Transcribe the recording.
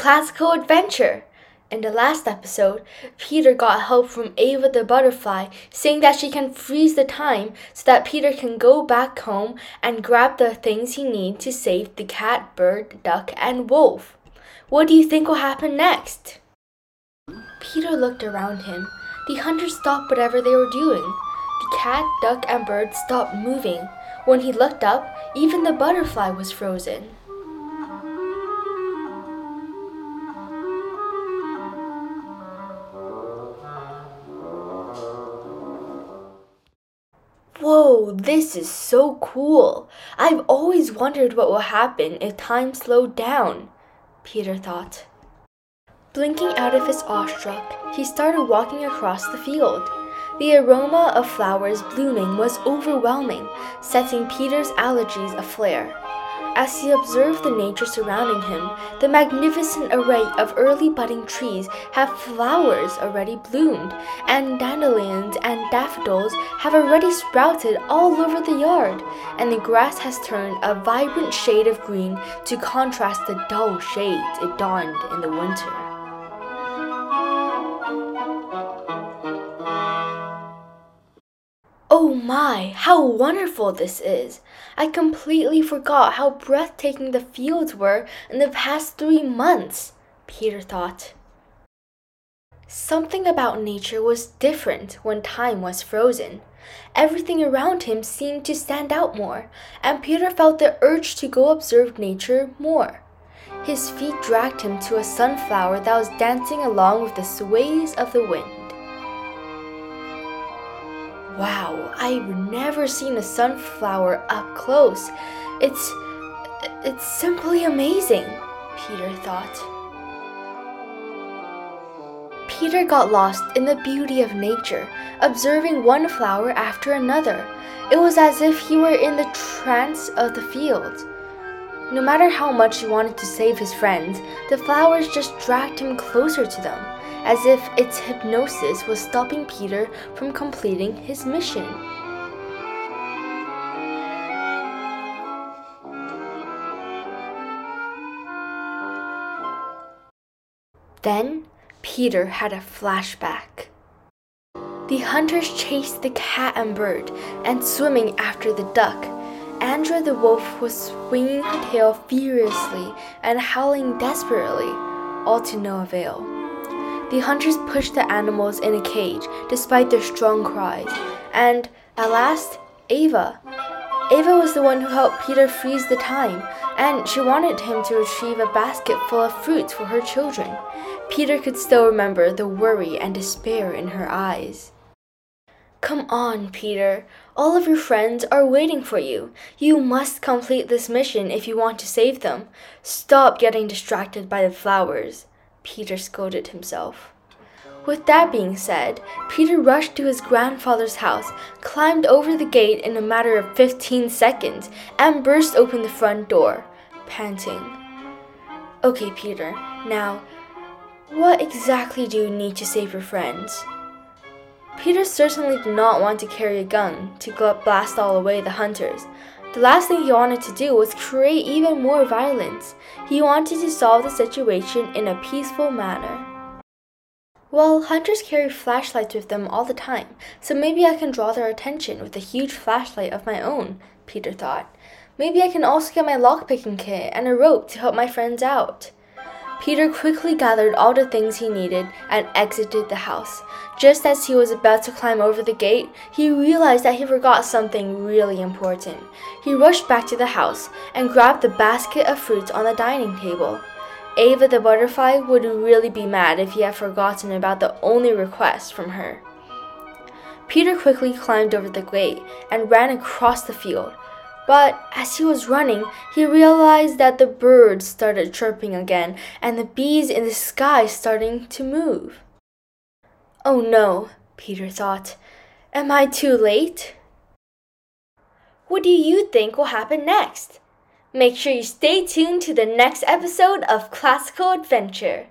Classical Adventure! In the last episode, Peter got help from Ava the butterfly, saying that she can freeze the time so that Peter can go back home and grab the things he needs to save the cat, bird, duck, and wolf. What do you think will happen next? Peter looked around him. The hunters stopped whatever they were doing. The cat, duck, and bird stopped moving. When he looked up, even the butterfly was frozen. This is so cool. I've always wondered what will happen if time slowed down, Peter thought. Blinking out of his awestruck, he started walking across the field. The aroma of flowers blooming was overwhelming, setting Peter's allergies aflare. As he observed the nature surrounding him, the magnificent array of early budding trees have flowers already bloomed, and dandelions and daffodils have already sprouted all over the yard, and the grass has turned a vibrant shade of green to contrast the dull shades it donned in the winter. My, how wonderful this is! I completely forgot how breathtaking the fields were in the past three months, Peter thought. Something about nature was different when time was frozen. Everything around him seemed to stand out more, and Peter felt the urge to go observe nature more. His feet dragged him to a sunflower that was dancing along with the sways of the wind. Wow, I've never seen a sunflower up close. It's it's simply amazing, Peter thought. Peter got lost in the beauty of nature, observing one flower after another. It was as if he were in the trance of the field. No matter how much he wanted to save his friends, the flowers just dragged him closer to them as if its hypnosis was stopping Peter from completing his mission. Then Peter had a flashback. The hunters chased the cat and bird and swimming after the duck. Andra the wolf was swinging her tail furiously and howling desperately, all to no avail. The hunters pushed the animals in a cage despite their strong cries, and at last, Ava. Ava was the one who helped Peter freeze the time, and she wanted him to retrieve a basket full of fruits for her children. Peter could still remember the worry and despair in her eyes. Come on, Peter. All of your friends are waiting for you. You must complete this mission if you want to save them. Stop getting distracted by the flowers. Peter scolded himself. With that being said, Peter rushed to his grandfather's house, climbed over the gate in a matter of 15 seconds, and burst open the front door, panting. Okay, Peter, now, what exactly do you need to save your friends? Peter certainly did not want to carry a gun to blast all away the hunters, the last thing he wanted to do was create even more violence. He wanted to solve the situation in a peaceful manner. Well, hunters carry flashlights with them all the time, so maybe I can draw their attention with a huge flashlight of my own, Peter thought. Maybe I can also get my lockpicking kit and a rope to help my friends out. Peter quickly gathered all the things he needed and exited the house. Just as he was about to climb over the gate, he realized that he forgot something really important. He rushed back to the house and grabbed the basket of fruits on the dining table. Ava the butterfly would really be mad if he had forgotten about the only request from her. Peter quickly climbed over the gate and ran across the field. But as he was running, he realized that the birds started chirping again and the bees in the sky starting to move. Oh no, Peter thought. Am I too late? What do you think will happen next? Make sure you stay tuned to the next episode of Classical Adventure.